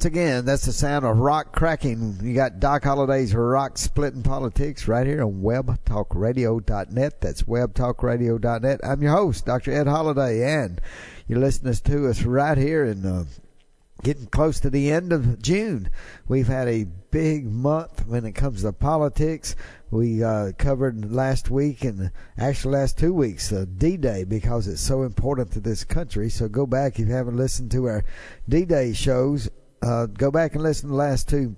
Once again, that's the sound of rock cracking. You got Doc Holliday's Rock Splitting Politics right here on webtalkradio.net. That's webtalkradio.net. I'm your host, Dr. Ed Holliday, and you're listening to us right here in uh, getting close to the end of June. We've had a big month when it comes to politics. We uh, covered last week and actually last two weeks uh, D-Day because it's so important to this country. So go back if you haven't listened to our D-Day shows. Uh, go back and listen to the last two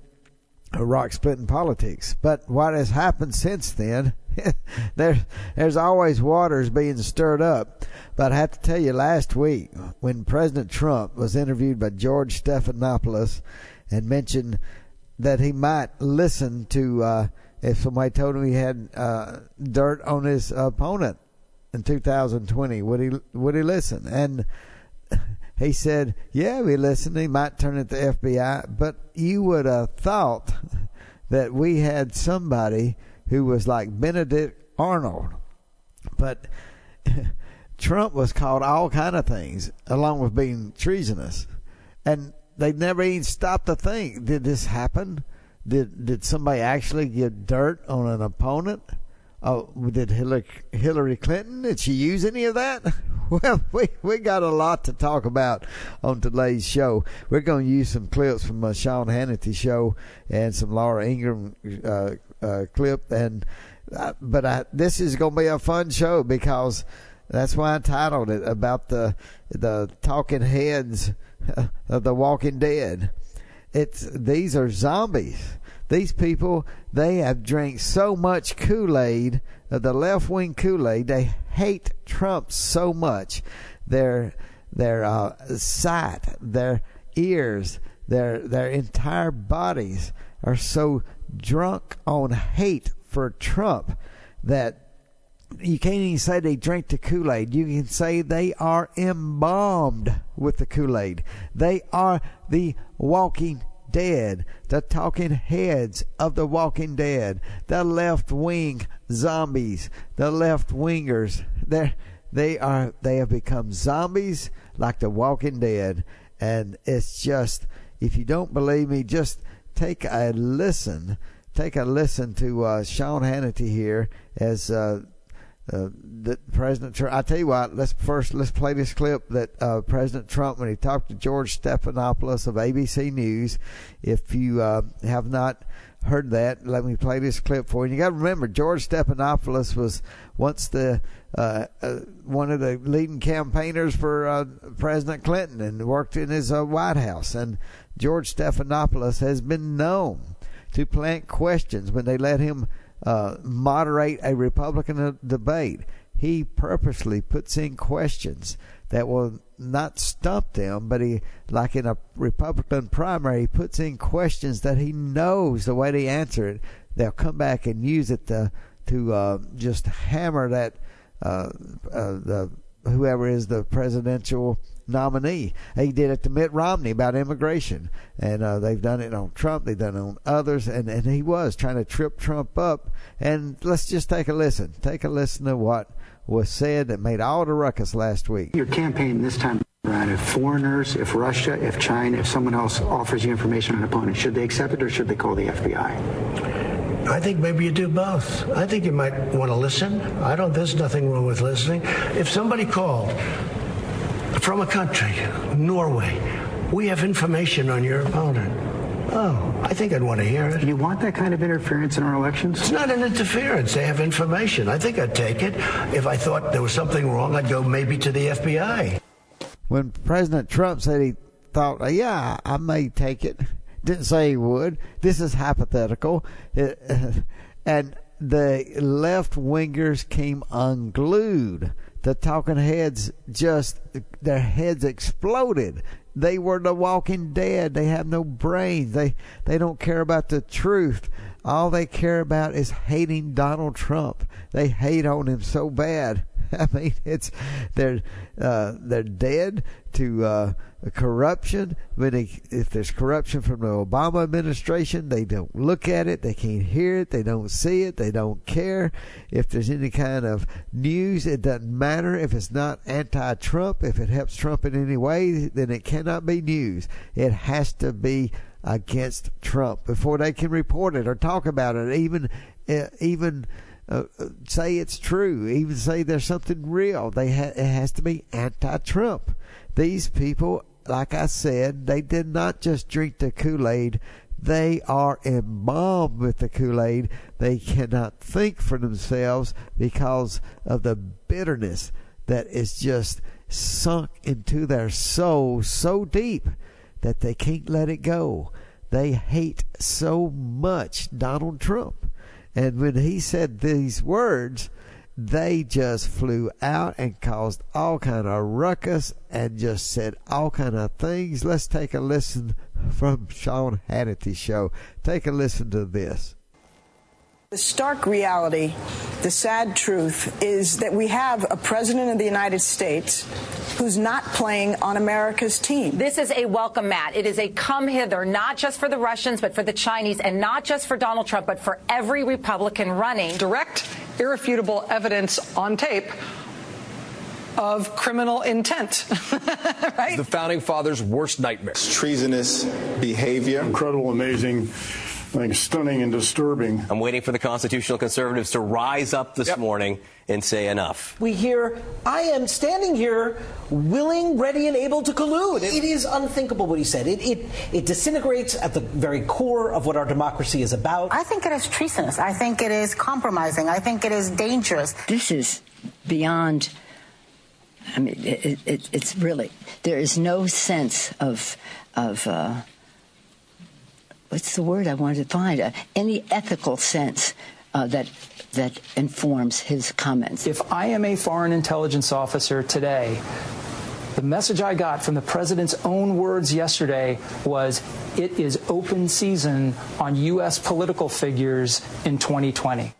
uh, rock splitting politics. But what has happened since then? there's there's always waters being stirred up. But I have to tell you, last week when President Trump was interviewed by George Stephanopoulos and mentioned that he might listen to uh, if somebody told him he had uh, dirt on his opponent in 2020, would he would he listen? And he said, "Yeah, we listened. He might turn it to FBI, but you would have thought that we had somebody who was like Benedict Arnold, but." Trump was called all kind of things, along with being treasonous, and they never even stopped to think: Did this happen? Did did somebody actually get dirt on an opponent? Oh, did Hillary, Hillary Clinton? Did she use any of that? Well, we we got a lot to talk about on today's show. We're going to use some clips from a Sean Hannity show and some Laura Ingraham uh, uh, clip, and uh, but I, this is going to be a fun show because that's why I titled it about the the talking heads of the Walking Dead. It's these are zombies. These people they have drank so much Kool Aid, uh, the left wing Kool Aid. They hate Trump so much. Their their uh, sight, their ears, their their entire bodies are so drunk on hate for Trump that you can't even say they drink the Kool Aid. You can say they are embalmed with the Kool Aid. They are the walking dead, the talking heads of the walking dead, the left wing zombies, the left wingers. They they are they have become zombies like the walking dead, and it's just if you don't believe me, just take a listen. Take a listen to uh, Sean Hannity here as uh, uh, that President Trump. I tell you what. Let's first let's play this clip that uh, President Trump when he talked to George Stephanopoulos of ABC News. If you uh, have not heard that, let me play this clip for you. You got to remember, George Stephanopoulos was once the uh, uh, one of the leading campaigners for uh, President Clinton and worked in his White House. And George Stephanopoulos has been known to plant questions when they let him uh, moderate a Republican debate. He purposely puts in questions that will not stump them, but he, like in a Republican primary, he puts in questions that he knows the way they answer it, they'll come back and use it to to uh, just hammer that uh, uh, the whoever is the presidential nominee. He did it to Mitt Romney about immigration, and uh, they've done it on Trump. They've done it on others, and and he was trying to trip Trump up. And let's just take a listen. Take a listen to what was said that made all the ruckus last week. Your campaign this time around, if foreigners, if Russia, if China, if someone else offers you information on an opponent, should they accept it or should they call the FBI? I think maybe you do both. I think you might want to listen. I don't. There's nothing wrong with listening. If somebody called from a country, Norway, we have information on your opponent. Oh, I think I'd want to hear it. Do you want that kind of interference in our elections? It's not an interference. They have information. I think I'd take it. If I thought there was something wrong, I'd go maybe to the FBI. when President Trump said he thought, uh, yeah, I may take it, didn't say he would. This is hypothetical. And the left wingers came unglued. The talking heads just, their heads exploded. They were the walking dead. They have no brains. They, they don't care about the truth. All they care about is hating Donald Trump. They hate on him so bad. I mean, it's they're uh, they're dead to uh, corruption. If there's corruption from the Obama administration, they don't look at it. They can't hear it. They don't see it. They don't care. If there's any kind of news, it doesn't matter. If it's not anti-Trump, if it helps Trump in any way, then it cannot be news. It has to be against Trump before they can report it or talk about it. Even uh, even uh, say it's true, even say there's something real. They ha- it has to be anti-Trump. These people, like I said, they did not just drink the Kool-Aid. They are embalmed with the Kool-Aid. They cannot think for themselves because of the bitterness that is just sunk into their soul so deep that they can't let it go. They hate so much Donald Trump and when he said these words, they just flew out and caused all kind of ruckus and just said all kind of things. Let's take a listen from Sean Hannity's show. Take a listen to this. The stark reality, the sad truth, is that we have a president of the United States who's not playing on America's team. This is a welcome mat. It is a come hither, not just for the Russians, but for the Chinese, and not just for Donald Trump, but for every Republican running. Direct, irrefutable evidence on tape of criminal intent. right? The founding fathers' worst nightmare. Treasonous behavior. Incredible, amazing I think stunning and disturbing. I'm waiting for the constitutional conservatives to rise up this yep. morning and say enough. We hear, I am standing here willing, ready, and able to collude. It is unthinkable what he said. It, it, it disintegrates at the very core of what our democracy is about. I think it is treasonous. I think it is compromising. I think it is dangerous. This is beyond. I mean, it, it, it's really, there is no sense of, of, uh, what's the word I wanted to find? Uh, any ethical sense uh, that that informs his comments. If I am a foreign intelligence officer today, the message I got from the president's own words yesterday was it is open season on U.S. political figures in 2020.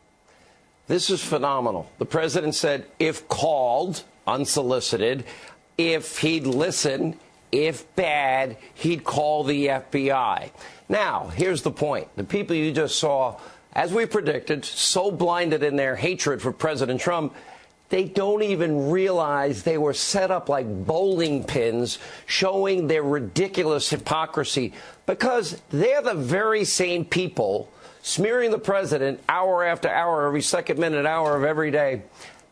This is phenomenal. The president said, if called, unsolicited, if he'd listen, if bad, he'd call the FBI. Now, here's the point. The people you just saw, as we predicted, so blinded in their hatred for President Trump, they don't even realize they were set up like bowling pins, showing their ridiculous hypocrisy because they're the very same people smearing the president hour after hour, every second, minute, hour of every day.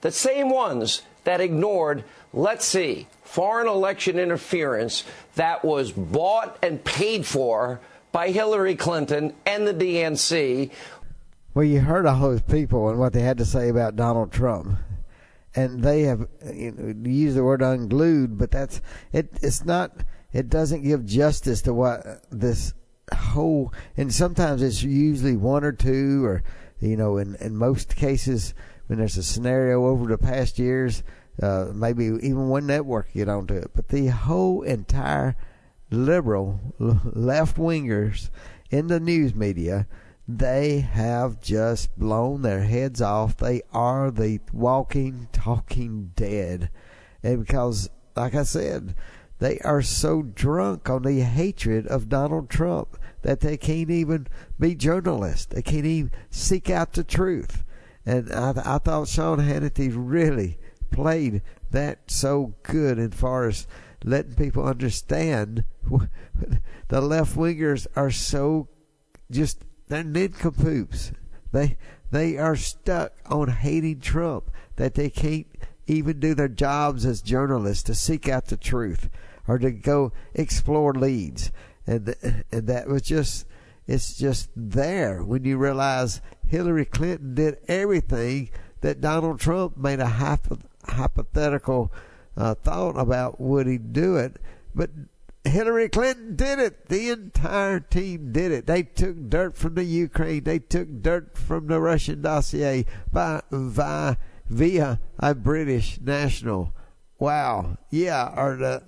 The same ones that ignored, let's see, foreign election interference that was bought and paid for by Hillary Clinton and the DNC. Well, you heard all those people and what they had to say about Donald Trump. And they have you know, used the word unglued, but that's it. It's not. It doesn't give justice to what this whole. And sometimes it's usually one or two, or you know, in in most cases, when there's a scenario over the past years, uh, maybe even one network get onto it. But the whole entire liberal left wingers in the news media, they have just blown their heads off. They are the walking, talking dead. And because, like I said, they are so drunk on the hatred of Donald Trump that they can't even be journalists. They can't even seek out the truth. And I, I thought Sean Hannity really played that so good as far as letting people understand the left wingers are so just they're nincompoops. They they are stuck on hating Trump that they can't even do their jobs as journalists to seek out the truth or to go explore leads. And and that was just it's just there when you realize Hillary Clinton did everything that Donald Trump made a hypothetical uh, thought about would he do it, but Hillary Clinton did it. The entire team did it. They took dirt from the Ukraine. They took dirt from the Russian dossier by, by via a British national. Wow. Yeah. Are the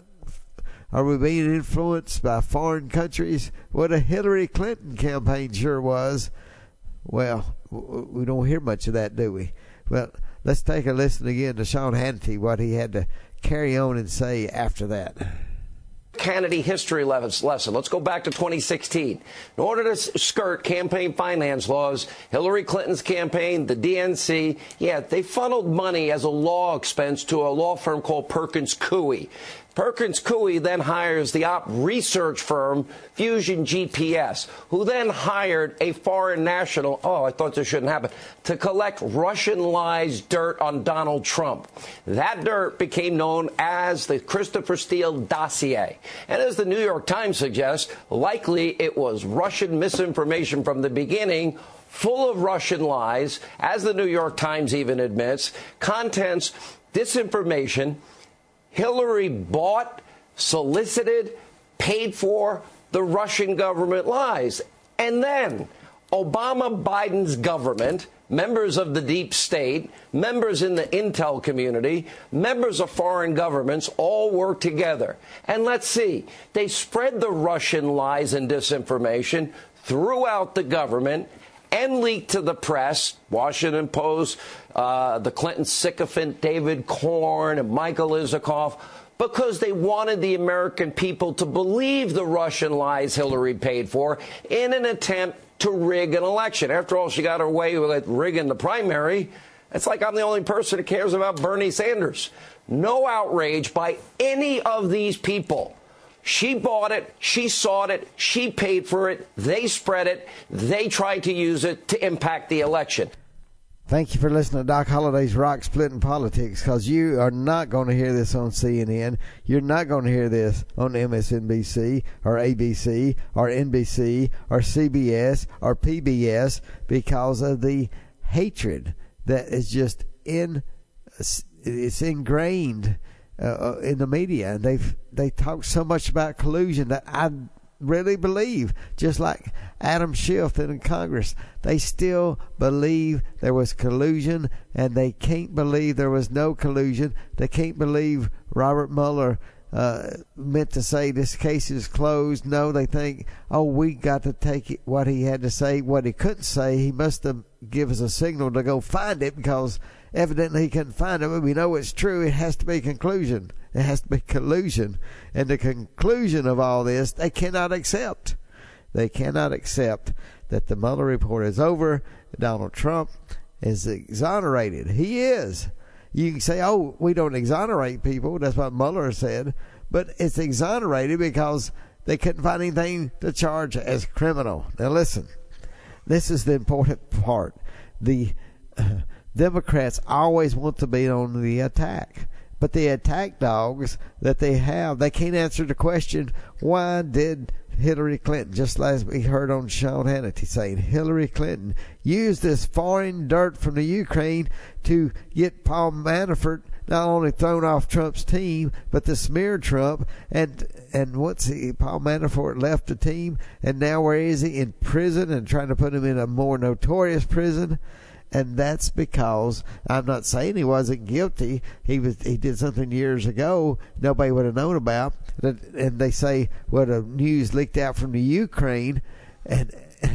are we being influenced by foreign countries? What a Hillary Clinton campaign sure was. Well, we don't hear much of that, do we? Well, let's take a listen again to Sean Hannity, what he had to carry on and say after that. Hannity history lesson. Let's go back to 2016. In order to skirt campaign finance laws, Hillary Clinton's campaign, the DNC, yeah, they funneled money as a law expense to a law firm called Perkins Coie. Perkins Coie then hires the op research firm Fusion GPS, who then hired a foreign national, oh, I thought this shouldn't happen, to collect Russian lies dirt on Donald Trump. That dirt became known as the Christopher Steele dossier. And as the New York Times suggests, likely it was Russian misinformation from the beginning full of Russian lies, as the New York Times even admits, contents disinformation Hillary bought, solicited, paid for the Russian government lies. And then Obama Biden's government, members of the deep state, members in the intel community, members of foreign governments all work together. And let's see, they spread the Russian lies and disinformation throughout the government and leaked to the press, Washington Post, uh, the Clinton sycophant David Corn and Michael Isikoff, because they wanted the American people to believe the Russian lies Hillary paid for in an attempt to rig an election. After all, she got her way with rigging the primary. It's like I'm the only person who cares about Bernie Sanders. No outrage by any of these people. She bought it, she sought it, she paid for it, they spread it, they tried to use it to impact the election. Thank you for listening to Doc Holliday's Rock Splitting Politics because you are not going to hear this on CNN. You're not going to hear this on MSNBC or ABC or NBC or CBS or PBS because of the hatred that is just in it's ingrained uh, in the media and they've they talk so much about collusion that I really believe, just like Adam Schiff in Congress, they still believe there was collusion and they can't believe there was no collusion. They can't believe Robert Mueller uh, meant to say this case is closed. No, they think, oh, we got to take what he had to say. What he couldn't say, he must have given us a signal to go find it because evidently he couldn't find it. But we know it's true. It has to be a conclusion. It has to be collusion. And the conclusion of all this, they cannot accept. They cannot accept that the Mueller report is over. Donald Trump is exonerated. He is. You can say, oh, we don't exonerate people. That's what Mueller said. But it's exonerated because they couldn't find anything to charge as criminal. Now, listen, this is the important part. The uh, Democrats always want to be on the attack. But the attack dogs that they have, they can't answer the question, why did Hillary Clinton, just like we heard on Sean Hannity saying, Hillary Clinton used this foreign dirt from the Ukraine to get Paul Manafort not only thrown off Trump's team, but to smear Trump. And and once he, Paul Manafort left the team, and now where is he? In prison and trying to put him in a more notorious prison and that's because I'm not saying he wasn't guilty. He was he did something years ago nobody would have known about, and they say what well, the news leaked out from the Ukraine, and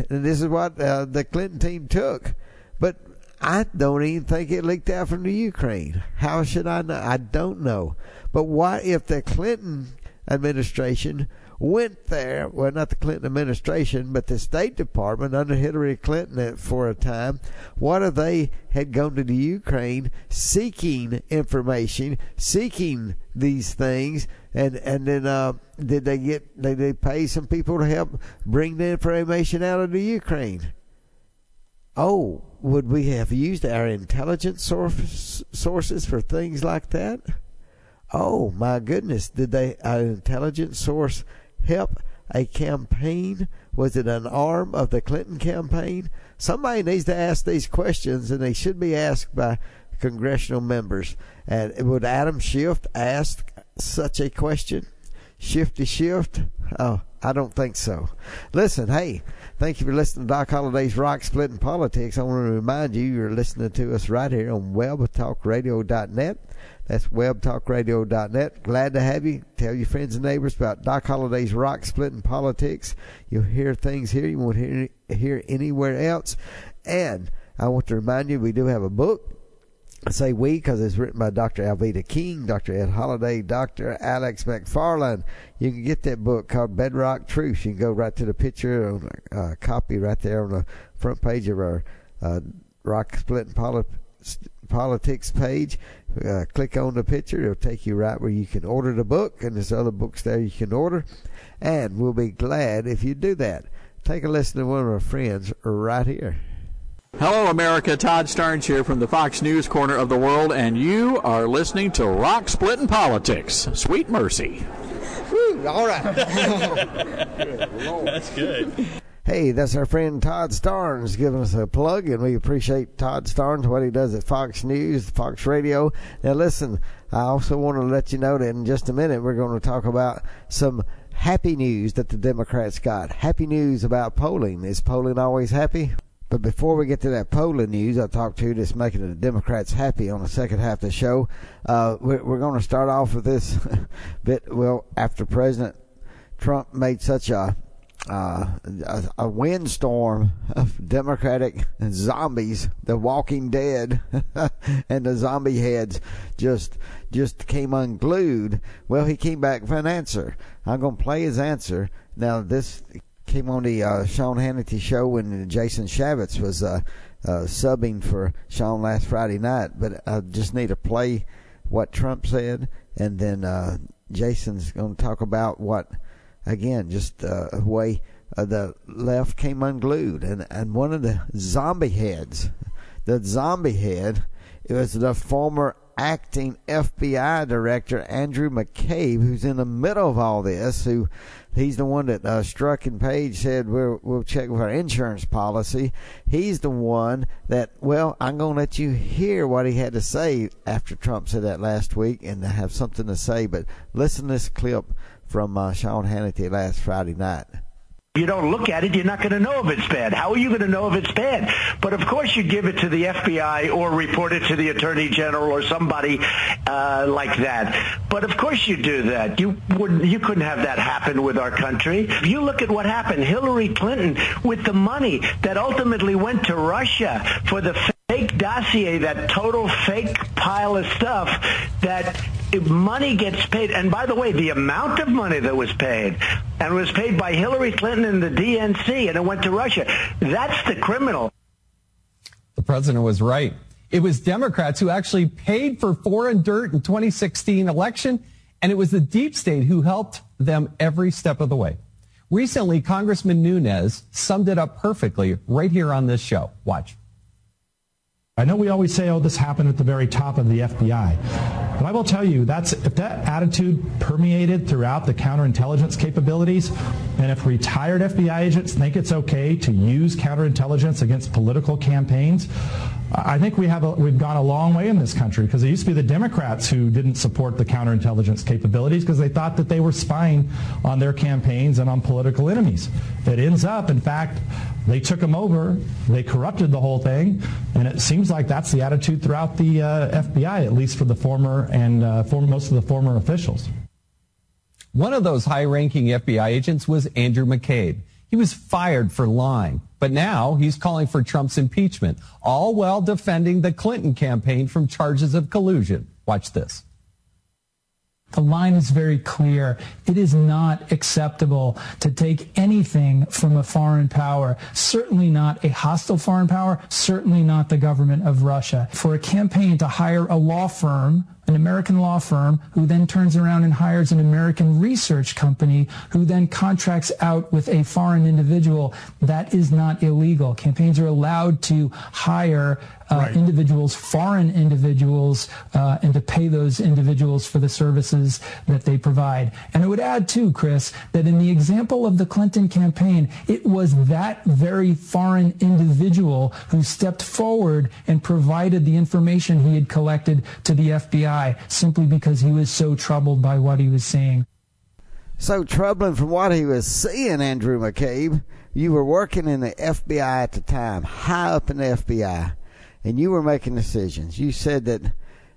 and this is what uh, the Clinton team took, but. I don't even think it leaked out from the Ukraine. How should I know? I don't know. But what if the Clinton administration went there, well, not the Clinton administration, but the State Department under Hillary Clinton for a time. What if they had gone to the Ukraine seeking information, seeking these things, and and then uh, did they get did they pay some people to help bring the information out of the Ukraine? Oh, would we have used our intelligence source, sources for things like that? Oh my goodness, did they an intelligence source help a campaign? Was it an arm of the Clinton campaign? Somebody needs to ask these questions, and they should be asked by congressional members. And would Adam Schiff ask such a question? Shifty shift? Oh, I don't think so. Listen, hey, thank you for listening to Doc Holliday's Rock Splitting Politics. I want to remind you you're listening to us right here on webtalkradio.net. That's webtalkradio.net. Glad to have you. Tell your friends and neighbors about Doc Holliday's Rock Splitting Politics. You'll hear things here you won't hear, hear anywhere else. And I want to remind you we do have a book. I say we because it's written by Dr. Alveda King, Dr. Ed Holliday, Dr. Alex McFarland. You can get that book called Bedrock Truth. You can go right to the picture on a uh, copy right there on the front page of our uh, Rock Splitting Politics page. Uh, click on the picture. It'll take you right where you can order the book, and there's other books there you can order. And we'll be glad if you do that. Take a listen to one of our friends right here. Hello, America. Todd Starnes here from the Fox News corner of the world, and you are listening to Rock Splitting Politics. Sweet mercy. Woo, all right. That's good. Hey, that's our friend Todd Starnes giving us a plug, and we appreciate Todd Starnes, what he does at Fox News, Fox Radio. Now, listen, I also want to let you know that in just a minute we're going to talk about some happy news that the Democrats got. Happy news about polling. Is polling always happy? But before we get to that polling news, I talked to that's making the Democrats happy on the second half of the show. Uh, we're, we're going to start off with this bit. Well, after President Trump made such a uh, a, a windstorm of Democratic zombies, the Walking Dead, and the zombie heads just just came unglued. Well, he came back with an answer. I'm to play his answer. Now, this came on the uh, Sean Hannity show when Jason Chaffetz was uh, uh, subbing for Sean last Friday night, but I just need to play what Trump said, and then uh, Jason's to talk about what again, just uh, way uh, the left came unglued, and and one of the zombie heads, the zombie head, it was the former acting FBI director Andrew McCabe, who's in the middle of all this. Who he's the one that uh, Strzok and Page said we'll, we'll check with our insurance policy. He's the one that well, I'm going to let you hear what he had to say after Trump said that last week, and have something to say. But listen to this clip from uh, Sean Hannity last Friday night. You don't look at it, you're not going to know if it's bad. How are you going to know if it's bad? But of course, you give it to the FBI or report it to the Attorney General or somebody uh, like that. But of course, you do that. You wouldn't. You couldn't have that happen with our country. If you look at what happened, Hillary Clinton with the money that ultimately went to Russia for the fake dossier, that total fake pile of stuff that money gets paid. And by the way, the amount of money that was paid and was paid by Hillary Clinton and the DNC and it went to Russia. That's the criminal. The president was right. It was Democrats who actually paid for foreign dirt in 2016 election, and it was the deep state who helped them every step of the way. Recently, Congressman Nunes summed it up perfectly right here on this show. Watch. I know we always say, oh, this happened at the very top of the FBI. But I will tell you, that's if that attitude permeated throughout the counterintelligence capabilities, and if retired FBI agents think it's okay to use counterintelligence against political campaigns, I think we have a, we've gone a long way in this country because it used to be the Democrats who didn't support the counterintelligence capabilities because they thought that they were spying on their campaigns and on political enemies. It ends up, in fact, they took them over, they corrupted the whole thing, and it seems like that's the attitude throughout the uh, FBI, at least for the former and uh, for most of the former officials. One of those high-ranking FBI agents was Andrew McCabe. He was fired for lying. But now he's calling for Trump's impeachment, all while defending the Clinton campaign from charges of collusion. Watch this. The line is very clear. It is not acceptable to take anything from a foreign power, certainly not a hostile foreign power, certainly not the government of Russia. For a campaign to hire a law firm an American law firm who then turns around and hires an American research company who then contracts out with a foreign individual. That is not illegal. Campaigns are allowed to hire uh, right. individuals, foreign individuals, uh, and to pay those individuals for the services that they provide. And I would add too, Chris, that in the example of the Clinton campaign, it was that very foreign individual who stepped forward and provided the information he had collected to the FBI simply because he was so troubled by what he was seeing. So troubling from what he was seeing, Andrew McCabe. You were working in the FBI at the time, high up in the FBI and you were making decisions. You said that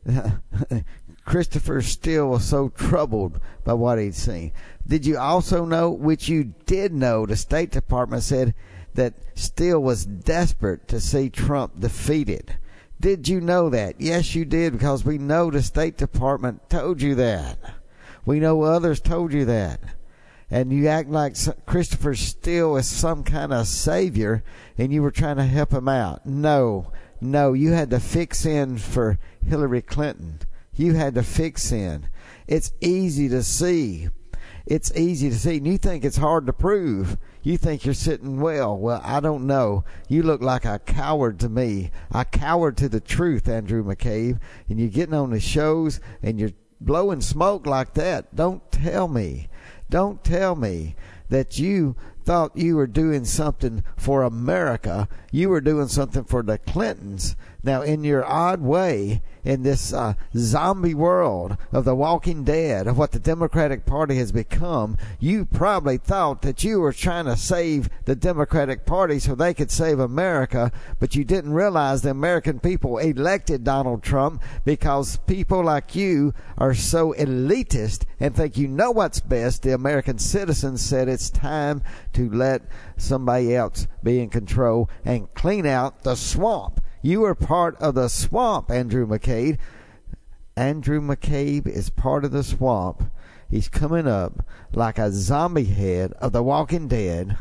Christopher Steele was so troubled by what he'd seen. Did you also know, which you did know, the State Department said that Steele was desperate to see Trump defeated? Did you know that? Yes, you did, because we know the State Department told you that. We know others told you that. And you act like Christopher Steele is some kind of savior and you were trying to help him out. No, no, you had to fix in for Hillary Clinton. You had to fix in. It's easy to see. It's easy to see. And you think it's hard to prove. You think you're sitting well. Well, I don't know. You look like a coward to me. A coward to the truth, Andrew McCabe. And you're getting on the shows and you're blowing smoke like that. Don't tell me. Don't tell me that you thought you were doing something for America. You were doing something for the Clintons. Now, in your odd way, in this uh, zombie world of the walking dead, of what the Democratic Party has become, you probably thought that you were trying to save the Democratic Party so they could save America, but you didn't realize the American people elected Donald Trump because people like you are so elitist and think you know what's best. The American citizens said it's time to let somebody else be in control and clean out the swamp. You are part of the swamp, Andrew McCabe. Andrew McCabe is part of the swamp. He's coming up like a zombie head of the walking dead.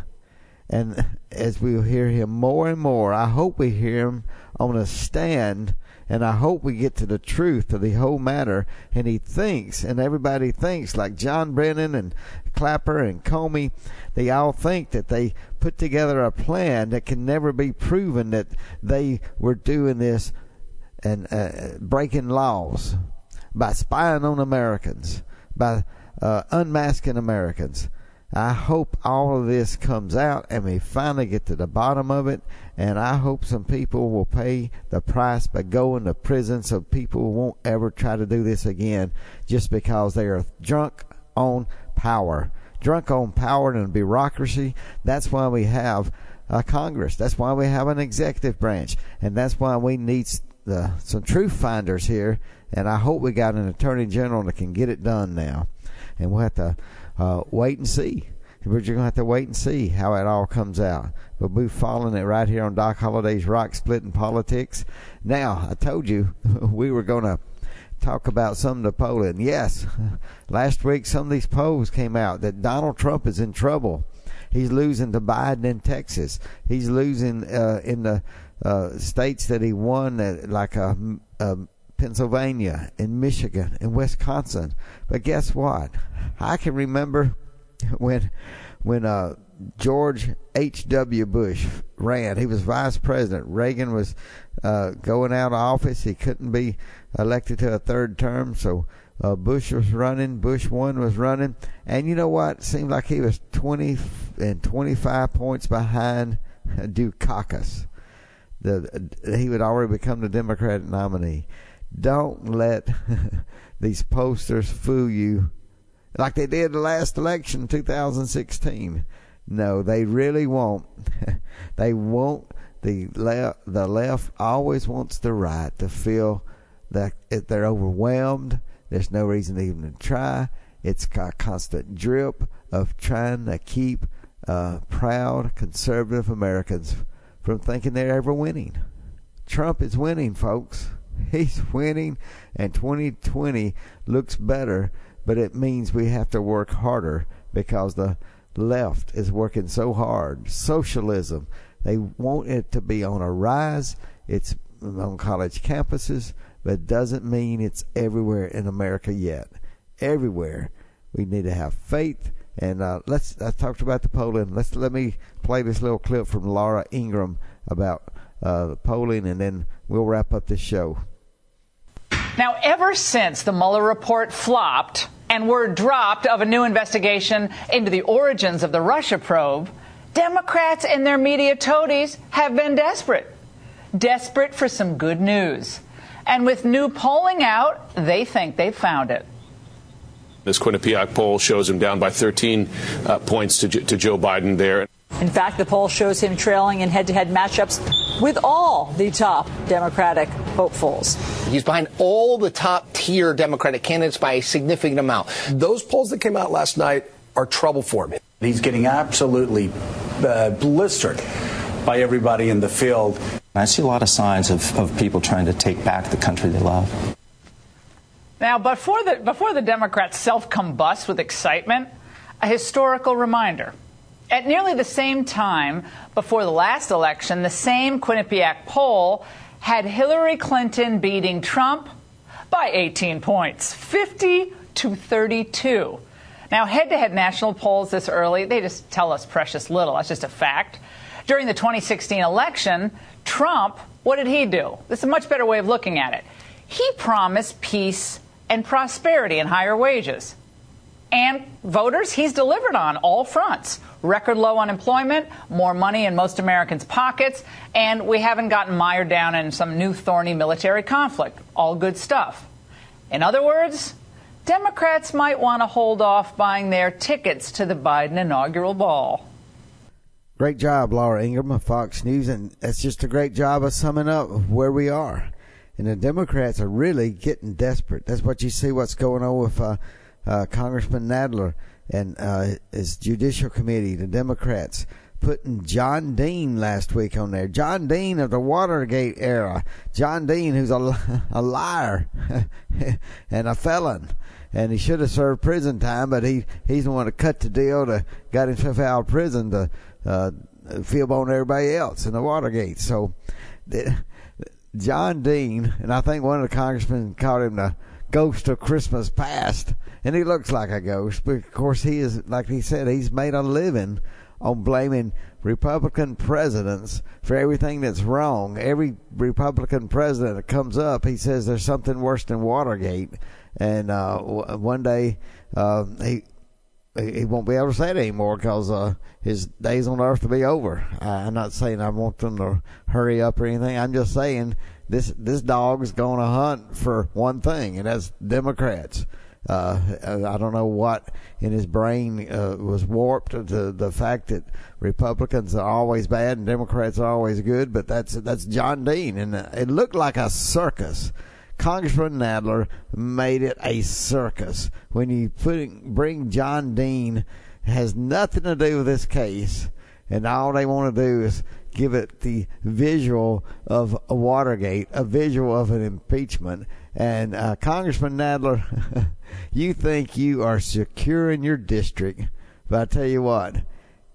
And as we hear him more and more, I hope we hear him on a stand and I hope we get to the truth of the whole matter. And he thinks, and everybody thinks, like John Brennan and Clapper and Comey, they all think that they put together a plan that can never be proven that they were doing this and uh, breaking laws by spying on Americans, by uh, unmasking Americans. I hope all of this comes out and we finally get to the bottom of it. And I hope some people will pay the price by going to prison so people won't ever try to do this again just because they are drunk on power. Drunk on power and bureaucracy. That's why we have a Congress. That's why we have an executive branch. And that's why we need the, some truth finders here. And I hope we got an attorney general that can get it done now. And we'll have to uh, wait and see. But you're going to have to wait and see how it all comes out. But we're following it right here on Doc Holliday's Rock Splitting Politics. Now, I told you we were going to talk about some of the polling. Yes, last week some of these polls came out that Donald Trump is in trouble. He's losing to Biden in Texas. He's losing uh, in the uh, states that he won, uh, like uh, uh, Pennsylvania in Michigan in Wisconsin. But guess what? I can remember when when uh, George H. W. Bush ran. He was vice president. Reagan was uh, going out of office. He couldn't be elected to a third term, so uh, Bush was running. Bush one was running, and you know what? It seemed like he was twenty and twenty five points behind Dukakis. The he would already become the Democratic nominee. Don't let these posters fool you like they did the last election, 2016. No, they really won't. they won't. The left, the left always wants the right to feel that they're overwhelmed, there's no reason to even try. It's a constant drip of trying to keep uh, proud conservative Americans from thinking they're ever winning. Trump is winning, folks. He's winning, and 2020 looks better, but it means we have to work harder because the left is working so hard. Socialism, they want it to be on a rise. It's on college campuses. but doesn't mean it's everywhere in America yet. Everywhere, we need to have faith. And uh, let's. I talked about the polling. Let's let me play this little clip from Laura Ingraham about uh, polling, and then we'll wrap up this show. Now, ever since the Mueller report flopped and word dropped of a new investigation into the origins of the Russia probe, Democrats and their media toadies have been desperate. Desperate for some good news. And with new polling out, they think they've found it. This Quinnipiac poll shows him down by 13 uh, points to, to Joe Biden there. In fact, the poll shows him trailing in head to head matchups with all the top Democratic hopefuls. He's behind all the top tier Democratic candidates by a significant amount. Those polls that came out last night are trouble for him. He's getting absolutely uh, blistered by everybody in the field. I see a lot of signs of, of people trying to take back the country they love. Now, before the, before the Democrats self combust with excitement, a historical reminder. At nearly the same time before the last election, the same Quinnipiac poll had Hillary Clinton beating Trump by 18 points, 50 to 32. Now, head to head national polls this early, they just tell us precious little. That's just a fact. During the 2016 election, Trump, what did he do? This is a much better way of looking at it. He promised peace and prosperity and higher wages. And voters, he's delivered on all fronts. Record low unemployment, more money in most Americans' pockets, and we haven't gotten mired down in some new thorny military conflict. All good stuff. In other words, Democrats might want to hold off buying their tickets to the Biden inaugural ball. Great job, Laura Ingraham of Fox News, and that's just a great job of summing up where we are. And the Democrats are really getting desperate. That's what you see. What's going on with uh, uh, Congressman Nadler and uh, his Judicial Committee, the Democrats, putting John Dean last week on there. John Dean of the Watergate era. John Dean, who's a, a liar and a felon. And he should have served prison time, but he, he's the one to cut the deal to got himself out of prison to uh, feel on everybody else in the Watergate. So, John Dean, and I think one of the congressmen called him the ghost of Christmas past, and he looks like a ghost. But of course, he is, like he said, he's made a living on blaming Republican presidents for everything that's wrong. Every Republican president that comes up, he says there's something worse than Watergate, and uh, w- one day uh, he he won't be able to say it anymore because uh, his days on earth will be over. I'm not saying I want them to hurry up or anything. I'm just saying this this dog's going to hunt for one thing, and that's Democrats. Uh, I don't know what in his brain uh, was warped to the fact that Republicans are always bad and Democrats are always good, but that's that's John Dean, and it looked like a circus. Congressman Nadler made it a circus. When you put bring John Dean, has nothing to do with this case, and all they want to do is give it the visual of a Watergate, a visual of an impeachment. And uh, Congressman Nadler, you think you are secure in your district, but I tell you what,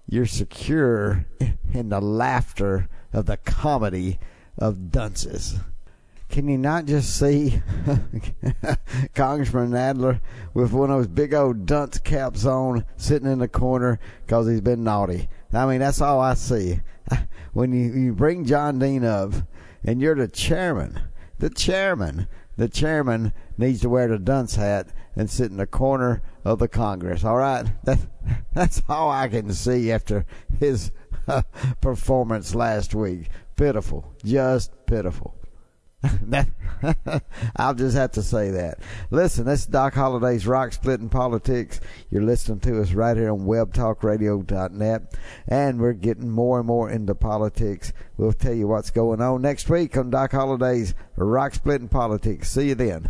you're secure in the laughter of the comedy of dunces. Can you not just see Congressman Nadler with one of those big old dunce caps on, sitting in the corner because he's been naughty? I mean, that's all I see. When you, you bring John Dean up, and you're the chairman, the chairman, the chairman needs to wear the dunce hat and sit in the corner of the Congress. All right, that that's all I can see after his uh, performance last week. Pitiful, just pitiful. I'll just have to say that. Listen, this is Doc Holliday's Rock Splitting Politics. You're listening to us right here on WebTalkRadio.net, and we're getting more and more into politics. We'll tell you what's going on next week on Doc Holliday's Rock Splitting Politics. See you then.